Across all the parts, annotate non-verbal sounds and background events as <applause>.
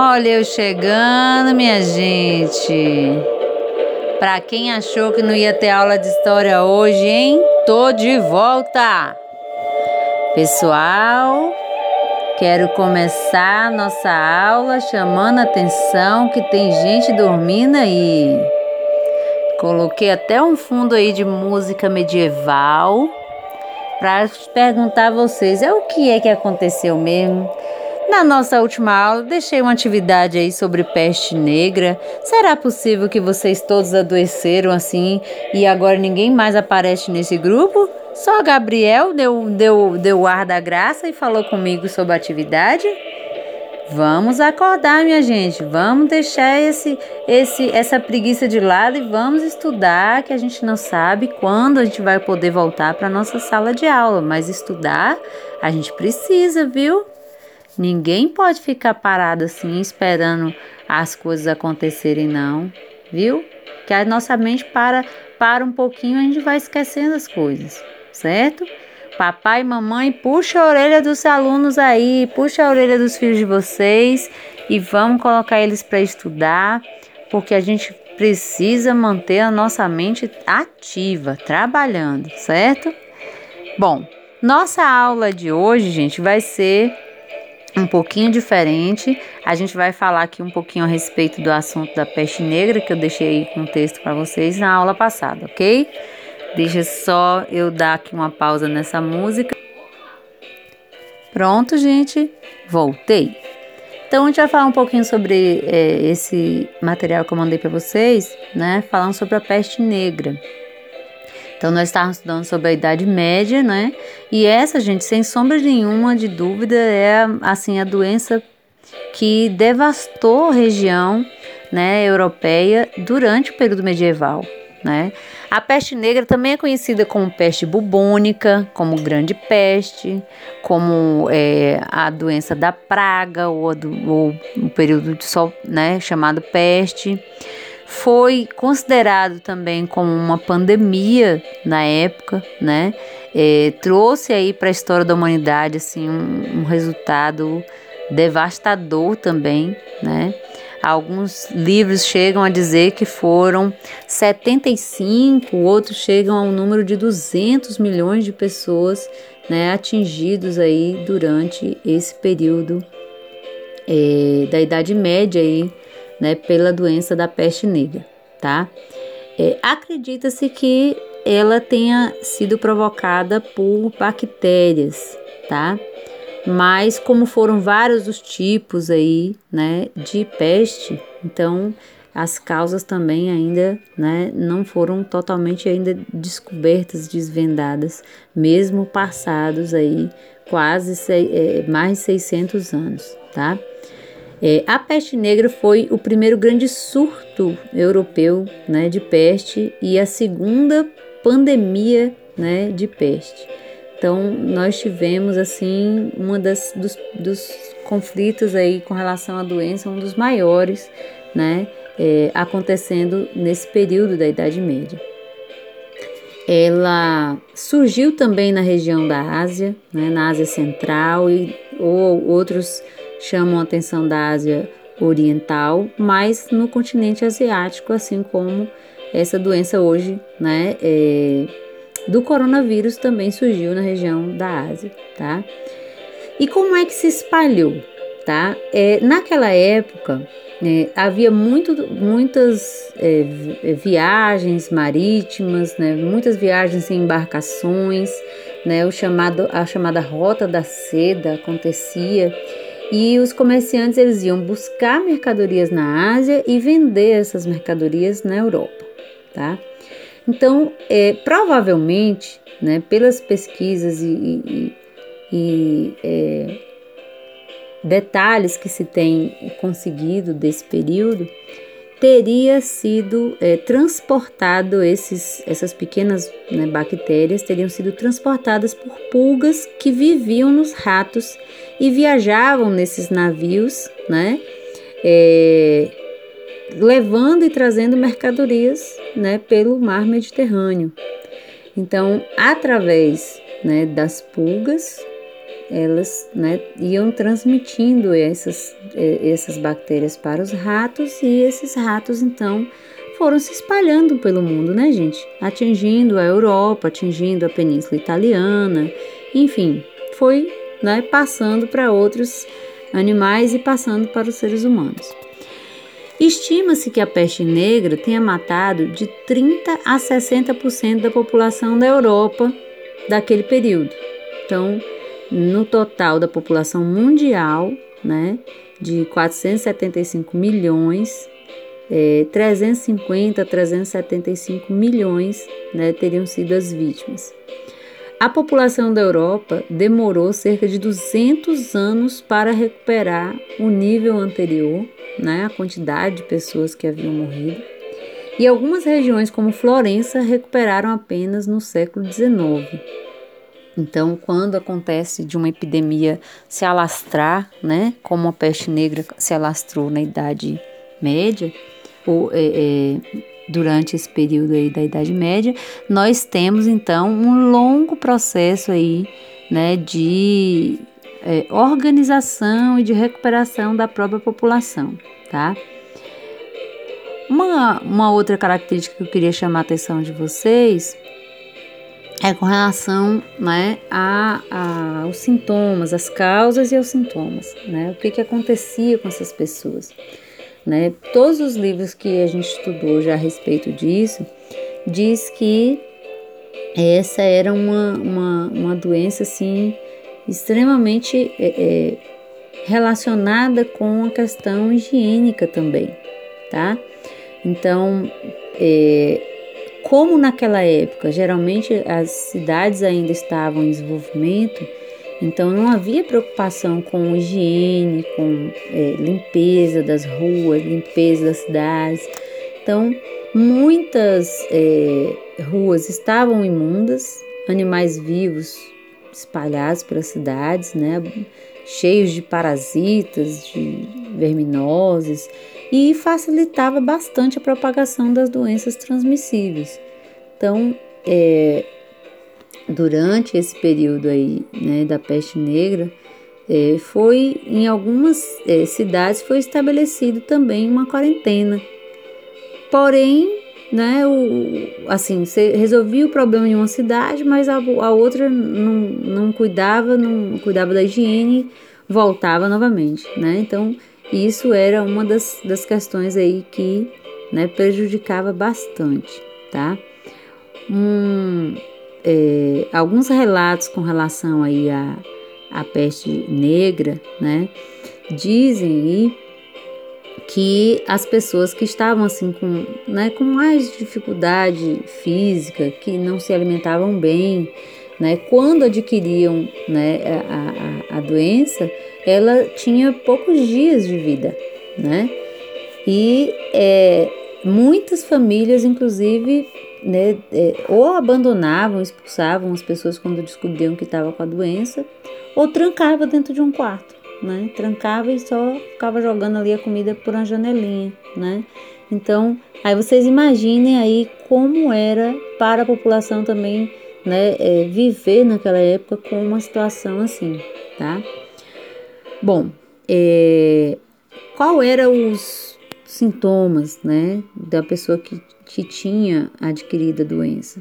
Olha eu chegando, minha gente. Para quem achou que não ia ter aula de história hoje, hein? Tô de volta. Pessoal, quero começar nossa aula chamando a atenção que tem gente dormindo aí. Coloquei até um fundo aí de música medieval para perguntar a vocês, é o que é que aconteceu mesmo? Na nossa última aula, deixei uma atividade aí sobre peste negra. Será possível que vocês todos adoeceram assim e agora ninguém mais aparece nesse grupo? Só Gabriel deu, deu, deu ar da graça e falou comigo sobre a atividade? Vamos acordar, minha gente. Vamos deixar esse, esse, essa preguiça de lado e vamos estudar, que a gente não sabe quando a gente vai poder voltar para nossa sala de aula, mas estudar a gente precisa, viu? Ninguém pode ficar parado assim esperando as coisas acontecerem, não, viu? Que a nossa mente para, para um pouquinho a gente vai esquecendo as coisas, certo? Papai e mamãe, puxa a orelha dos alunos aí, puxa a orelha dos filhos de vocês e vamos colocar eles para estudar, porque a gente precisa manter a nossa mente ativa, trabalhando, certo? Bom, nossa aula de hoje, gente, vai ser um pouquinho diferente. A gente vai falar aqui um pouquinho a respeito do assunto da peste negra, que eu deixei aí com texto para vocês na aula passada, ok? Deixa só eu dar aqui uma pausa nessa música. Pronto, gente, voltei. Então, a gente vai falar um pouquinho sobre é, esse material que eu mandei para vocês, né? Falando sobre a peste negra. Então, nós estávamos estudando sobre a Idade Média, né? E essa, gente, sem sombra nenhuma de dúvida, é assim a doença que devastou a região né, europeia durante o período medieval. Né? A peste negra também é conhecida como peste bubônica, como grande peste, como é, a doença da praga ou, do, ou o período de sol, né, chamado peste foi considerado também como uma pandemia na época, né? É, trouxe aí para a história da humanidade assim um, um, resultado devastador também, né? Alguns livros chegam a dizer que foram 75, outros chegam ao número de 200 milhões de pessoas né, atingidos aí durante esse período é, da Idade Média aí né, pela doença da peste negra, tá? É, Acredita-se que ela tenha sido provocada por bactérias, tá? Mas como foram vários os tipos aí, né, de peste, então as causas também ainda, né, não foram totalmente ainda descobertas, desvendadas, mesmo passados aí quase é, mais de 600 anos, tá? É, a peste negra foi o primeiro grande surto europeu né, de peste e a segunda pandemia né, de peste. Então, nós tivemos assim uma das dos, dos conflitos aí com relação à doença, um dos maiores, né, é, acontecendo nesse período da Idade Média. Ela surgiu também na região da Ásia, né, na Ásia Central e ou outros chamam a atenção da Ásia Oriental, mas no continente asiático, assim como essa doença hoje, né, é, do coronavírus também surgiu na região da Ásia, tá? E como é que se espalhou, tá? É, naquela época é, havia muito, muitas é, viagens marítimas, né, muitas viagens em embarcações, né, o chamado, a chamada Rota da Seda acontecia e os comerciantes eles iam buscar mercadorias na Ásia e vender essas mercadorias na Europa, tá? Então, é, provavelmente, né, pelas pesquisas e, e, e é, detalhes que se tem conseguido desse período, teria sido é, transportado esses, essas pequenas né, bactérias teriam sido transportadas por pulgas que viviam nos ratos e viajavam nesses navios, né, é, levando e trazendo mercadorias, né, pelo mar Mediterrâneo. Então, através né, das pulgas, elas né, iam transmitindo essas, é, essas bactérias para os ratos e esses ratos então foram se espalhando pelo mundo, né, gente? Atingindo a Europa, atingindo a Península Italiana, enfim, foi né, passando para outros animais e passando para os seres humanos. Estima-se que a peste negra tenha matado de 30 a 60% da população da Europa daquele período. Então, no total da população mundial, né, de 475 milhões, é, 350 a 375 milhões né, teriam sido as vítimas. A população da Europa demorou cerca de 200 anos para recuperar o nível anterior, né, a quantidade de pessoas que haviam morrido, e algumas regiões, como Florença, recuperaram apenas no século XIX. Então, quando acontece de uma epidemia se alastrar, né, como a peste negra se alastrou na Idade Média, ou, é, é, durante esse período aí da Idade Média, nós temos então um longo processo aí, né, de é, organização e de recuperação da própria população, tá? Uma, uma outra característica que eu queria chamar a atenção de vocês é com relação né, a, a, aos sintomas, as causas e aos sintomas, né? O que, que acontecia com essas pessoas. Né? Todos os livros que a gente estudou já a respeito disso diz que essa era uma, uma, uma doença assim extremamente é, é, relacionada com a questão higiênica também, tá? Então, é, como naquela época geralmente as cidades ainda estavam em desenvolvimento, então não havia preocupação com higiene, com é, limpeza das ruas, limpeza das cidades. Então muitas é, ruas estavam imundas, animais vivos espalhados pelas cidades, né, cheios de parasitas, de verminoses, e facilitava bastante a propagação das doenças transmissíveis. Então, é, durante esse período aí, né, da peste negra, é, foi em algumas é, cidades foi estabelecido também uma quarentena. Porém, né, o, assim, você resolvia o problema em uma cidade, mas a, a outra não, não cuidava, não cuidava da higiene, voltava novamente, né? Então, isso era uma das, das questões aí que né, prejudicava bastante, tá? Um, é, alguns relatos com relação aí à, à peste negra, né, dizem aí que as pessoas que estavam assim com, né, com mais dificuldade física, que não se alimentavam bem, né, quando adquiriam né, a, a, a doença, ela tinha poucos dias de vida, né? E é, muitas famílias, inclusive, né, é, ou abandonavam, expulsavam as pessoas quando descobriam que estava com a doença, ou trancava dentro de um quarto, né? Trancava e só ficava jogando ali a comida por uma janelinha, né? Então, aí vocês imaginem aí como era para a população também, né, é, viver naquela época com uma situação assim, tá? Bom, é, qual eram os sintomas, né, da pessoa que que tinha adquirido a doença.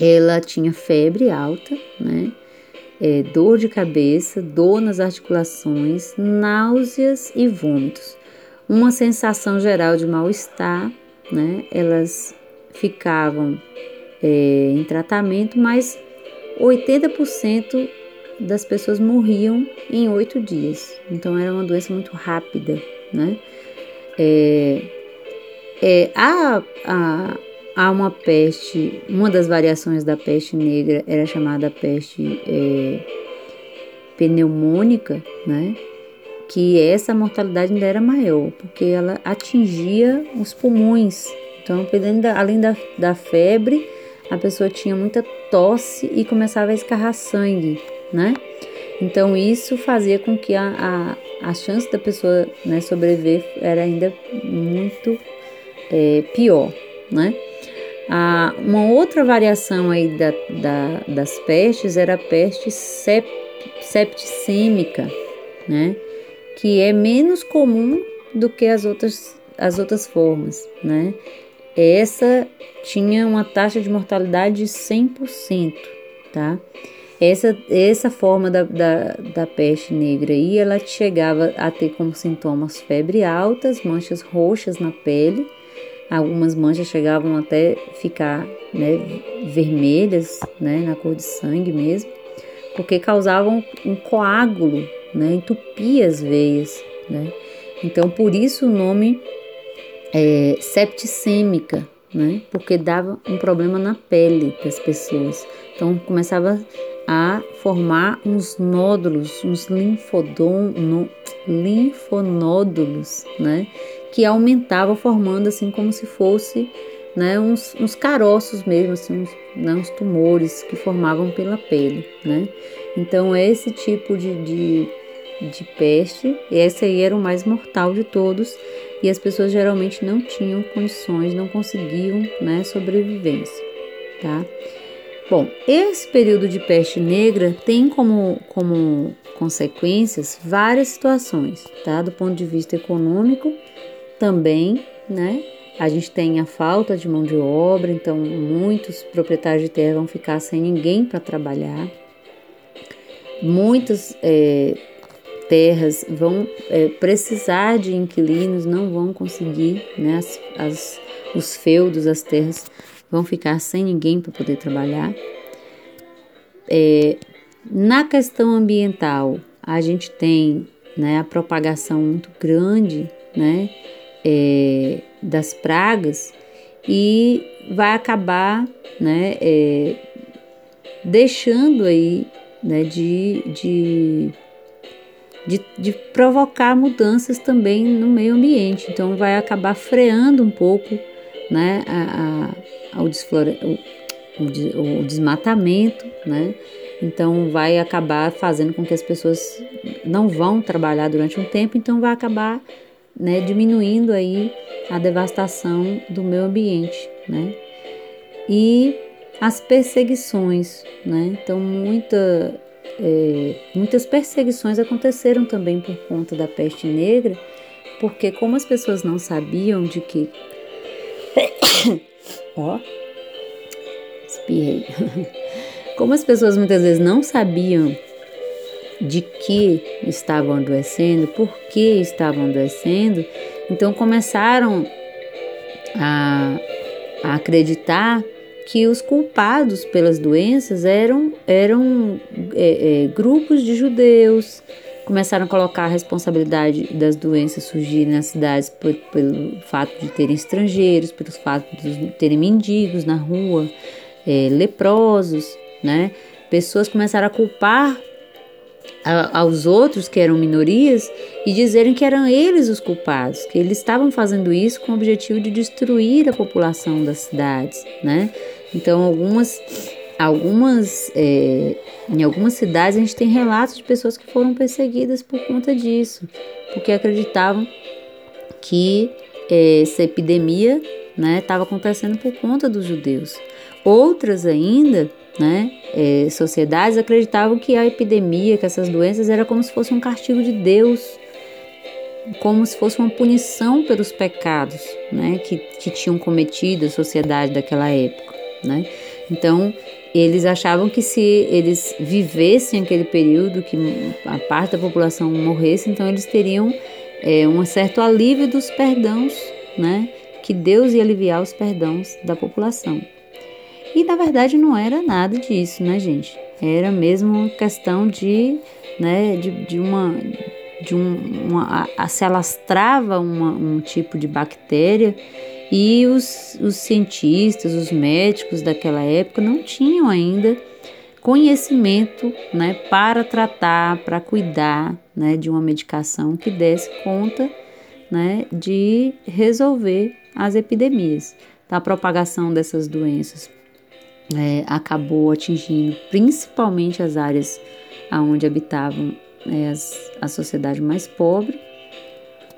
Ela tinha febre alta, né? É, dor de cabeça, dor nas articulações, náuseas e vômitos. Uma sensação geral de mal-estar, né? Elas ficavam é, em tratamento, mas 80% das pessoas morriam em oito dias. Então era uma doença muito rápida, né? É, é, uma peste, uma das variações da peste negra era chamada peste é, pneumônica, né? Que essa mortalidade ainda era maior, porque ela atingia os pulmões. Então, além da, da febre, a pessoa tinha muita tosse e começava a escarrar sangue, né? Então, isso fazia com que a, a, a chance da pessoa né, sobreviver era ainda muito é, pior, né? Ah, uma outra variação aí da, da, das pestes era a peste septicêmica, né? Que é menos comum do que as outras, as outras formas, né? Essa tinha uma taxa de mortalidade de 100%, tá? Essa, essa forma da, da, da peste negra aí, ela chegava a ter como sintomas febre altas, manchas roxas na pele, algumas manchas chegavam até ficar né, vermelhas, né, na cor de sangue mesmo, porque causavam um coágulo, né, entupia as veias, né. Então, por isso o nome é, septicêmica, né, porque dava um problema na pele das pessoas. Então, começava a formar uns nódulos, uns linfodon, no, linfonódulos, né, que aumentavam formando assim como se fosse né, uns, uns caroços mesmo, assim, uns, né, uns tumores que formavam pela pele, né. Então, esse tipo de, de, de peste, esse aí era o mais mortal de todos e as pessoas geralmente não tinham condições, não conseguiam, né, sobrevivência, tá. Bom, esse período de peste negra tem como, como consequências várias situações, tá? Do ponto de vista econômico, também, né? A gente tem a falta de mão de obra, então muitos proprietários de terra vão ficar sem ninguém para trabalhar. Muitas é, terras vão é, precisar de inquilinos, não vão conseguir, né? As, as, os feudos, as terras vão ficar sem ninguém para poder trabalhar. É, na questão ambiental, a gente tem né, a propagação muito grande né, é, das pragas e vai acabar né, é, deixando aí né, de, de, de, de, provocar mudanças também no meio ambiente. Então vai acabar freando um pouco né, a, a, ao desflore, o, o, o desmatamento, né? Então vai acabar fazendo com que as pessoas não vão trabalhar durante um tempo, então vai acabar né, diminuindo aí a devastação do meio ambiente, né? E as perseguições, né? Então muita, é, muitas perseguições aconteceram também por conta da peste negra, porque como as pessoas não sabiam de que <coughs> Ó, espirrei. <laughs> Como as pessoas muitas vezes não sabiam de que estavam adoecendo, por que estavam adoecendo, então começaram a, a acreditar que os culpados pelas doenças eram, eram é, é, grupos de judeus, começaram a colocar a responsabilidade das doenças surgirem nas cidades por, pelo fato de terem estrangeiros, pelo fato de terem mendigos na rua, é, leprosos, né? Pessoas começaram a culpar a, aos outros que eram minorias e dizerem que eram eles os culpados, que eles estavam fazendo isso com o objetivo de destruir a população das cidades, né? Então algumas algumas é, em algumas cidades a gente tem relatos de pessoas que foram perseguidas por conta disso, porque acreditavam que é, essa epidemia estava né, acontecendo por conta dos judeus. Outras ainda, né, é, sociedades acreditavam que a epidemia, que essas doenças era como se fosse um castigo de Deus, como se fosse uma punição pelos pecados, né, que, que tinham cometido a sociedade daquela época, né. Então eles achavam que se eles vivessem aquele período, que a parte da população morresse, então eles teriam é, um certo alívio dos perdãos, né? Que Deus ia aliviar os perdãos da população. E na verdade não era nada disso, né, gente? Era mesmo uma questão de, né, de, de uma. De um, uma, a, se alastrava uma, um tipo de bactéria e os, os cientistas, os médicos daquela época não tinham ainda conhecimento né, para tratar, para cuidar né, de uma medicação que desse conta né, de resolver as epidemias. Então, a propagação dessas doenças é, acabou atingindo principalmente as áreas onde habitavam é, as, a sociedade mais pobre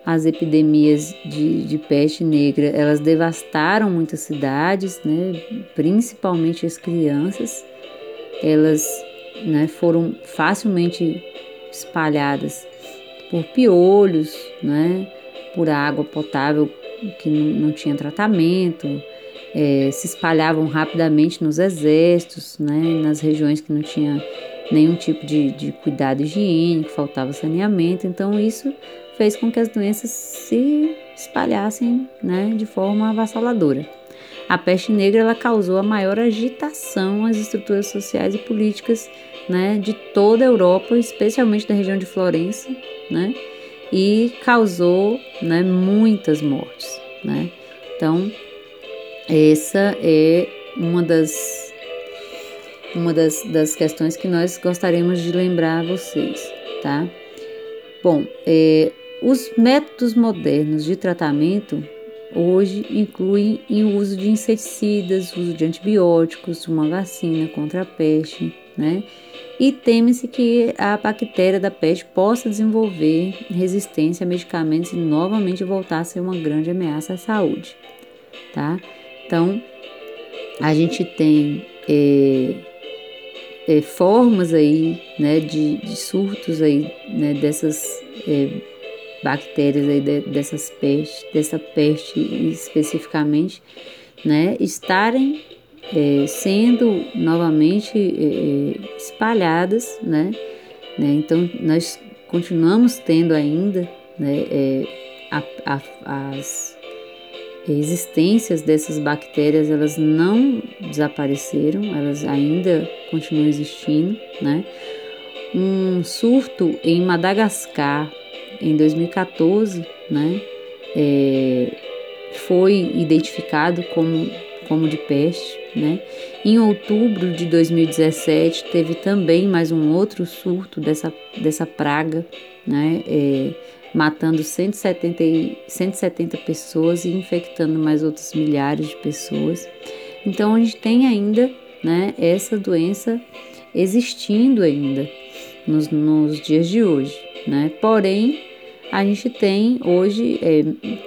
as epidemias de, de peste negra, elas devastaram muitas cidades, né, principalmente as crianças. Elas né, foram facilmente espalhadas por piolhos, né, por água potável que não tinha tratamento, é, se espalhavam rapidamente nos exércitos, né, nas regiões que não tinha nenhum tipo de, de cuidado higiênico, faltava saneamento. Então, isso fez com que as doenças se espalhassem né, de forma avassaladora. A peste negra ela causou a maior agitação às estruturas sociais e políticas né, de toda a Europa, especialmente da região de Florença, né, e causou né, muitas mortes. Né. Então, essa é uma das, uma das, das questões que nós gostaríamos de lembrar a vocês, tá? Bom, é, os métodos modernos de tratamento hoje incluem o uso de inseticidas, uso de antibióticos, uma vacina contra a peste, né? E teme-se que a bactéria da peste possa desenvolver resistência a medicamentos e novamente voltar a ser uma grande ameaça à saúde, tá? Então, a gente tem é, é, formas aí, né, de, de surtos aí, né, dessas é, bactérias aí de, dessas pestes, dessa peste especificamente, né, estarem é, sendo novamente é, espalhadas, né, né, então nós continuamos tendo ainda, né, é, a, a, as existências dessas bactérias elas não desapareceram, elas ainda continuam existindo, né? Um surto em Madagascar em 2014, né, é, foi identificado como, como de peste, né. Em outubro de 2017 teve também mais um outro surto dessa, dessa praga, né, é, matando 170, 170 pessoas e infectando mais outras milhares de pessoas. Então a gente tem ainda, né, essa doença existindo ainda nos, nos dias de hoje, né? Porém, a gente tem hoje é,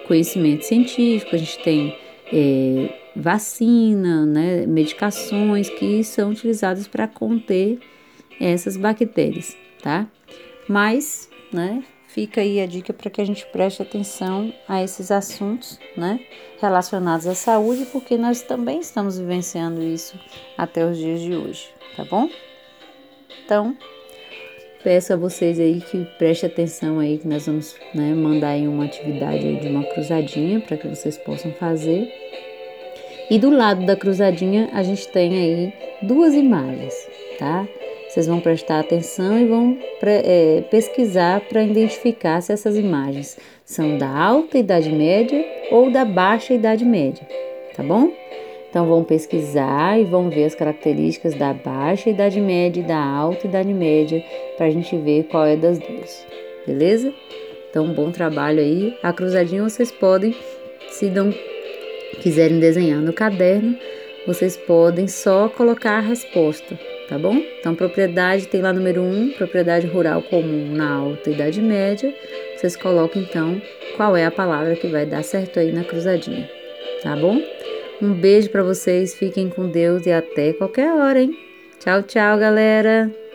conhecimento científico, a gente tem é, vacina, né, medicações que são utilizadas para conter essas bactérias, tá? Mas, né, fica aí a dica para que a gente preste atenção a esses assuntos, né, relacionados à saúde, porque nós também estamos vivenciando isso até os dias de hoje, tá bom? Então, peço a vocês aí que preste atenção aí que nós vamos né, mandar aí uma atividade aí de uma cruzadinha para que vocês possam fazer. E do lado da cruzadinha a gente tem aí duas imagens, tá? Vocês vão prestar atenção e vão é, pesquisar para identificar se essas imagens são da alta Idade Média ou da baixa Idade Média, tá bom? Então vão pesquisar e vão ver as características da baixa Idade Média e da alta Idade Média para a gente ver qual é das duas, beleza? Então bom trabalho aí. A cruzadinha vocês podem, se não quiserem desenhar no caderno, vocês podem só colocar a resposta, tá bom? Então propriedade tem lá número 1, um, propriedade rural comum na alta Idade Média. Vocês colocam então qual é a palavra que vai dar certo aí na cruzadinha, tá bom? Um beijo para vocês, fiquem com Deus e até qualquer hora, hein? Tchau, tchau, galera!